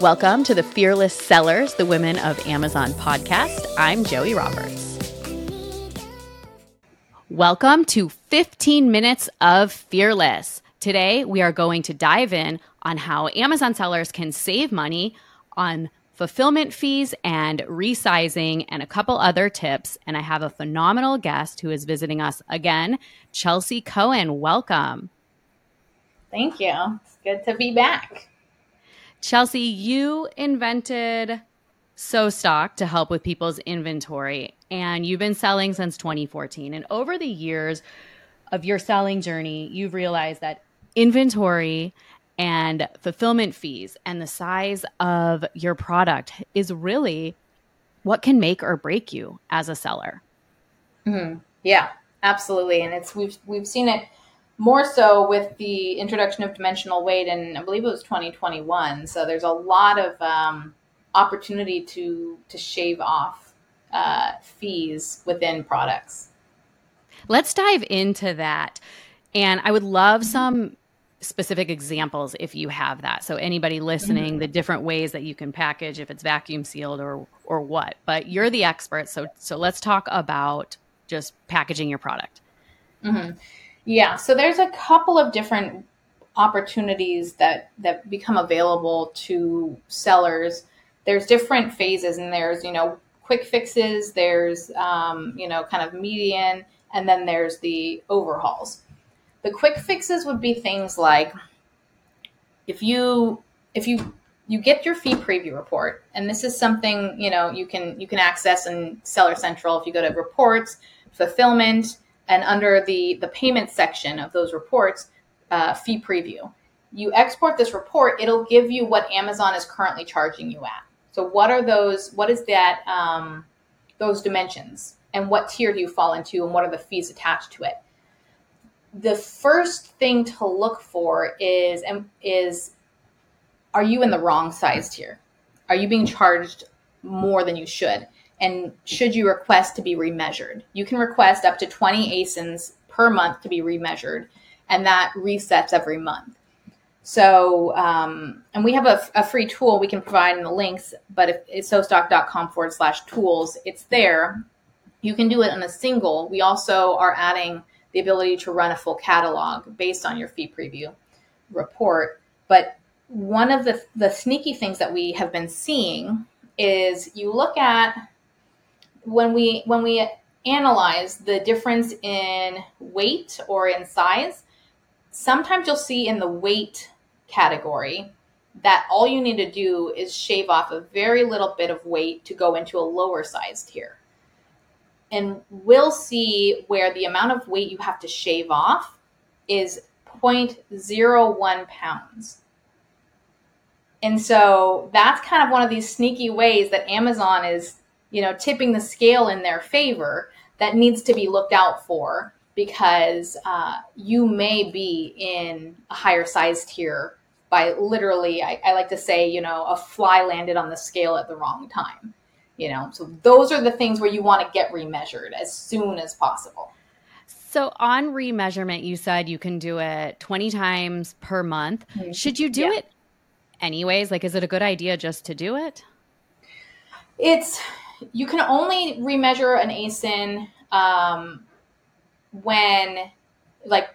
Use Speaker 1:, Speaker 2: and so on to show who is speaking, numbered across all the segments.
Speaker 1: Welcome to the Fearless Sellers, the Women of Amazon podcast. I'm Joie Roberts. Welcome to 15 minutes of Fearless. Today, we are going to dive in on how Amazon sellers can save money on fulfillment fees and resizing and a couple other tips. And I have a phenomenal guest who is visiting us again, Chelsea Cohen. Welcome.
Speaker 2: Thank you. It's good to be back.
Speaker 1: Chelsea, you invented SoStock to help with people's inventory, and you've been selling since 2014. And over the years of your selling journey, you've realized that inventory and fulfillment fees and the size of your product is really what can make or break you as a seller.
Speaker 2: Mm-hmm. Yeah, absolutely. And it's we've we've seen it more so with the introduction of dimensional weight and I believe it was 2021. So there's a lot of um, opportunity to to shave off uh, fees within products.
Speaker 1: Let's dive into that. And I would love some specific examples if you have that. So anybody listening, mm-hmm. the different ways that you can package if it's vacuum sealed or or what. But you're the expert, so so let's talk about just packaging your product.
Speaker 2: Mm-hmm. Yeah, so there's a couple of different opportunities that that become available to sellers. There's different phases, and there's you know quick fixes. There's um, you know kind of median, and then there's the overhauls. The quick fixes would be things like if you if you you get your fee preview report, and this is something you know you can you can access in Seller Central if you go to reports, fulfillment and under the, the payment section of those reports, uh, fee preview. You export this report, it'll give you what Amazon is currently charging you at. So what are those, what is that, um, those dimensions? And what tier do you fall into and what are the fees attached to it? The first thing to look for is, is are you in the wrong size tier? Are you being charged more than you should? and should you request to be remeasured. You can request up to 20 ASINs per month to be remeasured, and that resets every month. So, um, and we have a, a, free tool we can provide in the links, but if it's sostock.com forward slash tools, it's there. You can do it on a single. We also are adding the ability to run a full catalog based on your fee preview report. But one of the, the sneaky things that we have been seeing is you look at when we when we analyze the difference in weight or in size, sometimes you'll see in the weight category that all you need to do is shave off a very little bit of weight to go into a lower size tier. And we'll see where the amount of weight you have to shave off is 0.01 pounds. And so that's kind of one of these sneaky ways that Amazon is you know, tipping the scale in their favor that needs to be looked out for because uh, you may be in a higher size tier by literally, I, I like to say, you know, a fly landed on the scale at the wrong time. You know, so those are the things where you want to get remeasured as soon as possible.
Speaker 1: So on remeasurement, you said you can do it 20 times per month. Mm-hmm. Should you do yeah. it anyways? Like, is it a good idea just to do it?
Speaker 2: It's you can only remeasure an ASIN um, when, like,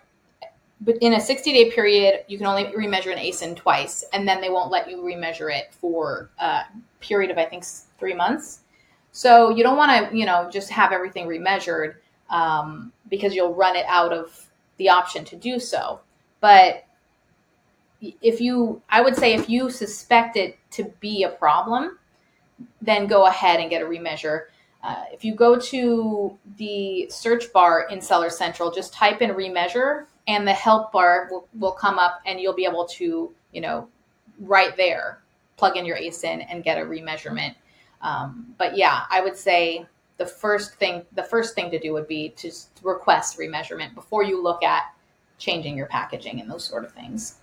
Speaker 2: but in a 60 day period, you can only remeasure an ASIN twice, and then they won't let you remeasure it for a period of, I think, three months. So you don't want to, you know, just have everything remeasured um, because you'll run it out of the option to do so. But if you, I would say, if you suspect it to be a problem, then go ahead and get a remeasure. Uh, if you go to the search bar in Seller Central, just type in remeasure and the help bar will, will come up and you'll be able to, you know, right there, plug in your ASIN and get a remeasurement. Um, but yeah, I would say the first thing, the first thing to do would be to request remeasurement before you look at changing your packaging and those sort of things.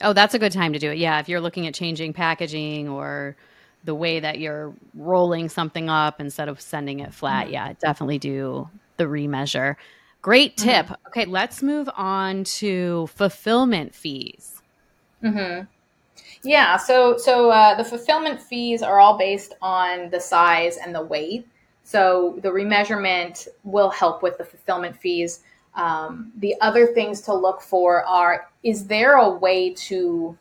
Speaker 1: Oh, that's a good time to do it. Yeah, if you're looking at changing packaging or the way that you're rolling something up instead of sending it flat. Mm-hmm. Yeah, definitely do the remeasure. Great tip. Mm-hmm. Okay, let's move on to fulfillment fees.
Speaker 2: Mm-hmm. Yeah, so so uh, the fulfillment fees are all based on the size and the weight. So the remeasurement will help with the fulfillment fees. Um, the other things to look for are: is there a way to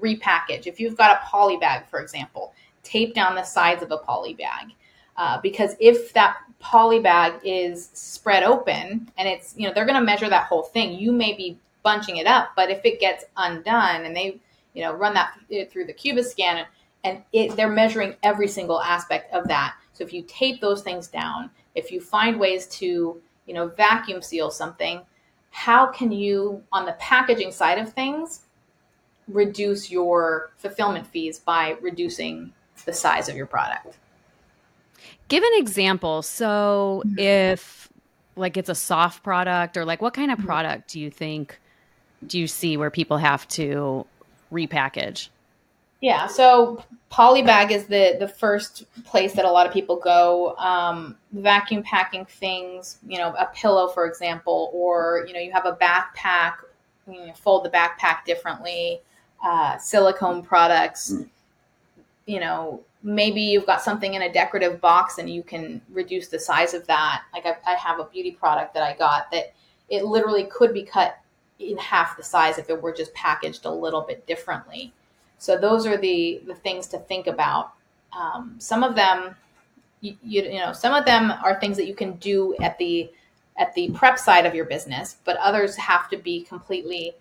Speaker 2: repackage? If you've got a poly bag, for example, tape down the sides of a poly bag. Uh, because if that poly bag is spread open and it's you know they're going to measure that whole thing you may be bunching it up but if it gets undone and they you know run that through the Cubiscan, and it, they're measuring every single aspect of that so if you tape those things down if you find ways to you know vacuum seal something how can you on the packaging side of things reduce your fulfillment fees by reducing the size of your product
Speaker 1: Give an example. So, mm-hmm. if like it's a soft product or like what kind of mm-hmm. product do you think do you see where people have to repackage?
Speaker 2: Yeah, so polybag is the the first place that a lot of people go. Um, vacuum packing things, you know, a pillow, for example, or you know, you have a backpack, you know, fold the backpack differently. Uh, silicone products, mm. you know, maybe you've got something in a decorative box and you can reduce the size of that. Like I, I, have a beauty product that I got that it literally could be cut in half the size if it were just packaged a little bit differently. So those are the the things to think about. Um, some of them, you, you, you know, some of them are things that you can do at the at the prep side of your business, but others have to be completely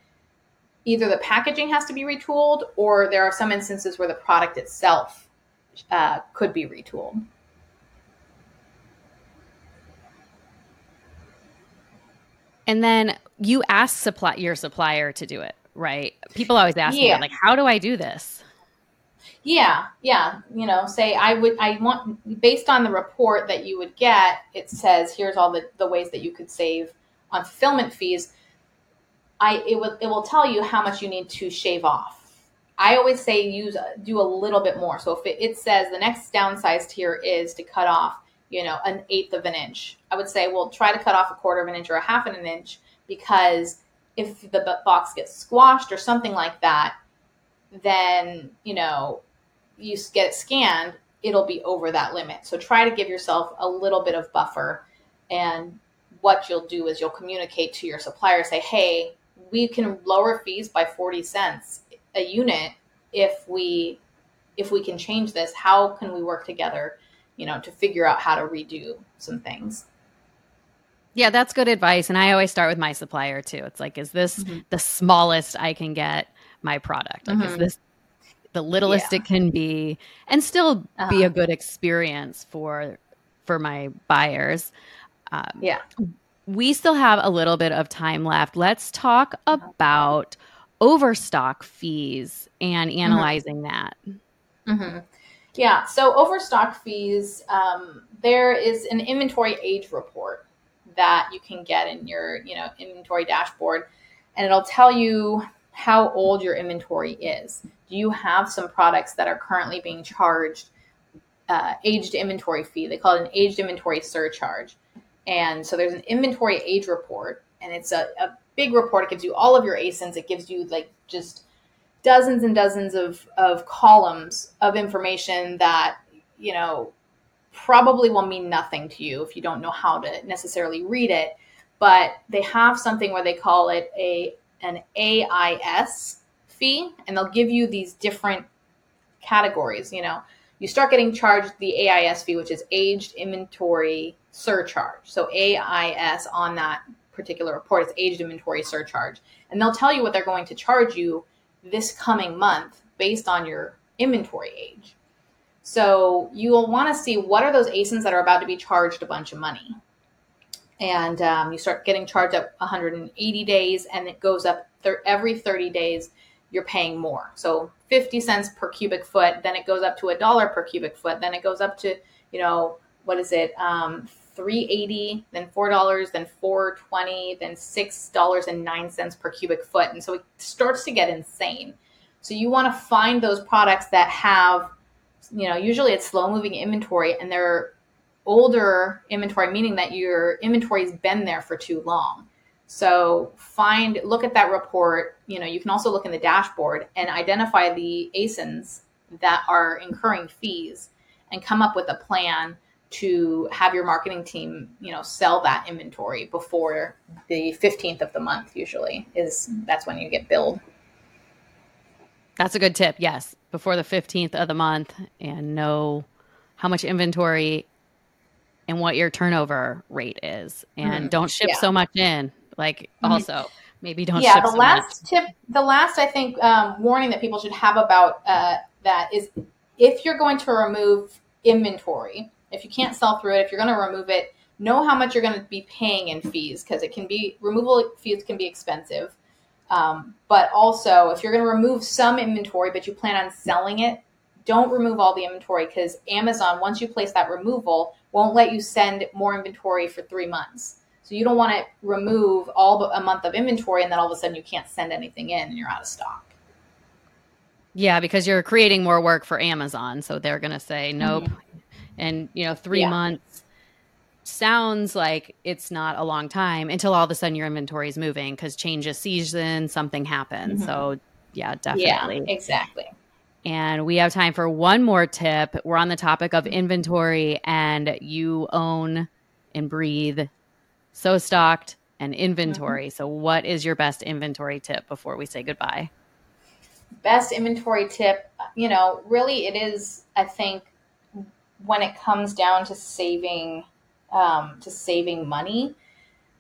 Speaker 2: either the packaging has to be retooled or there are some instances where the product itself uh, could be retooled.
Speaker 1: And then you ask supply your supplier to do it, right? People always ask yeah. me, like, how do I do this?
Speaker 2: Yeah, yeah. You know, say I would, I want, based on the report that you would get, it says here's all the, the ways that you could save on fulfillment fees. I, it will, it will tell you how much you need to shave off I always say use do a little bit more. So if it, it says the next downsized here is to cut off, you know, an eighth of an inch, I would say, well, try to cut off a quarter of an inch or a half of an inch because if the box gets squashed or something like that, then you know you get it scanned, it'll be over that limit. So try to give yourself a little bit of buffer. And what you'll do is you'll communicate to your supplier, say, hey, we can lower fees by 40 cents a unit if we if we can change this how can we work together you know to figure out how to redo some things
Speaker 1: yeah that's good advice and i always start with my supplier too it's like is this mm-hmm. the smallest i can get my product like mm-hmm. is this the littlest yeah. it can be and still uh-huh. be a good experience for for my buyers
Speaker 2: um, yeah
Speaker 1: we still have a little bit of time left let's talk about overstock fees and mm-hmm. analyzing mm-hmm. that.
Speaker 2: Mm-hmm. Yeah, so overstock fees, um, there is an inventory age report that you can get in your you know inventory dashboard, and it'll tell you how old your inventory is. Do you have some products that are currently being charged uh, aged inventory fee? They call it an aged inventory surcharge. And so there's an inventory age report, and it's a, a big report. It gives you all of your ASINs. It gives you like just dozens and dozens of, of columns of information that, you know, probably will mean nothing to you if you don't know how to necessarily read it. But they have something where they call it a an AIS fee, and they'll give you these different categories. You know, you start getting charged the AIS fee, which is aged inventory surcharge. So AIS on that particular report. It's aged inventory surcharge. And they'll tell you what they're going to charge you this coming month based on your inventory age. So you'll want to see what are those ASINs that are about to be charged a bunch of money. And um, you start getting charged at 180 days, and it goes up every 30 days. You're paying more. So 50 cents per cubic foot, then it goes up to a dollar per cubic foot, then it goes up to, you know, what is it, um, 380 then $4 then 420 then $6.09 per cubic foot and so it starts to get insane so you want to find those products that have you know usually it's slow moving inventory and they're older inventory, meaning that your inventory's been there for too long. So find, look at that report. You know, you can also look in the dashboard and identify the ASINs that are incurring fees and come up with a plan to have your marketing team, you know, sell that inventory before the 15th of the month usually is that's when you get billed.
Speaker 1: That's a good tip. Yes, before the 15th of the month and know how much inventory and what your turnover rate is and mm-hmm. don't ship yeah. so much in. Like mm-hmm. also maybe don't
Speaker 2: yeah, the
Speaker 1: so
Speaker 2: last
Speaker 1: much.
Speaker 2: tip the last I think um, warning that people should have about uh, that is if you're going to remove inventory if you can't sell through it, if you're going to remove it, know how much you're going to be paying in fees because it can be removal fees can be expensive. Um, but also, if you're going to remove some inventory, but you plan on selling it, don't remove all the inventory because Amazon, once you place that removal, won't let you send more inventory for three months. So you don't want to remove all a month of inventory and then all of a sudden you can't send anything in and you're out of stock.
Speaker 1: Yeah, because you're creating more work for Amazon. So they're going to say, nope, mm-hmm and you know three yeah. months sounds like it's not a long time until all of a sudden your inventory is moving because change of season something happens. Mm-hmm. so yeah definitely.
Speaker 2: yeah, exactly.
Speaker 1: And we have time for one more tip. We're on the topic of inventory and you own and breathe. So stocked and inventory. Mm-hmm. so what is your best inventory tip before we say goodbye?
Speaker 2: Best inventory tip you know really it is i think when it comes down to saving um, to saving money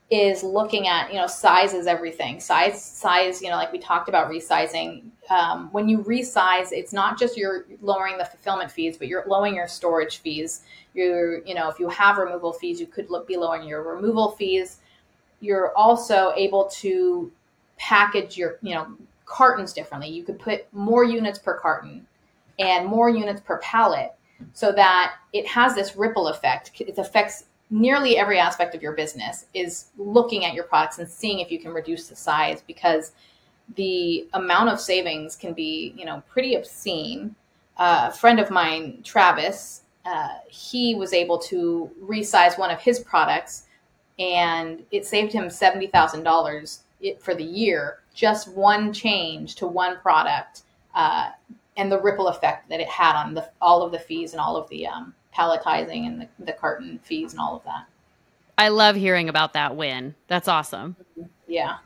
Speaker 2: is looking at you know size is everything. Size size you know like we talked about resizing um, when you resize it's not just you're lowering the fulfillment fees but you're lowering your storage fees. You're you know if you have removal fees you could look, be lowering your removal fees. You're also able to package your you know cartons differently. You could put more units per carton and more units per pallet so that it has this ripple effect. It affects nearly every aspect of your business is looking at your products and seeing if you can reduce the size because the amount of savings can be, you know, pretty obscene. Uh, a friend of mine, Travis, uh, he was able to resize one of his products and it saved him $70,000 for the year. Just one change to one product uh, and the ripple effect that it had on the all of the fees and all of the um, palletizing and the, the carton fees and all of that.
Speaker 1: I love hearing about that win. That's awesome.
Speaker 2: Yeah.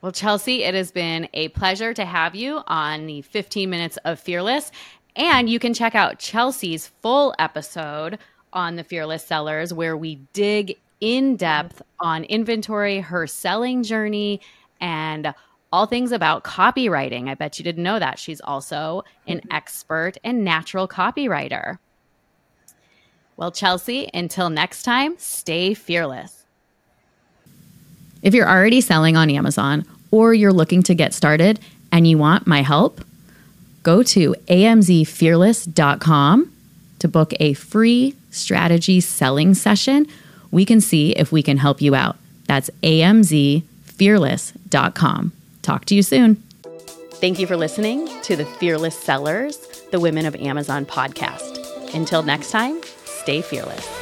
Speaker 1: Well, Chelsea, it has been a pleasure to have you on the 15 minutes of Fearless. And you can check out Chelsea's full episode on the Fearless Sellers, where we dig in depth on inventory, her selling journey, and all things about copywriting. I bet you didn't know that. She's also an mm-hmm. expert and natural copywriter. Well, Chelsea, until next time, stay fearless. If you're already selling on Amazon or you're looking to get started and you want my help, go to amzfearless.com to book a free strategy selling session. We can see if we can help you out. That's amzfearless.com. Talk to you soon. Thank you for listening to the Fearless Sellers, the Women of Amazon podcast. Until next time, stay fearless.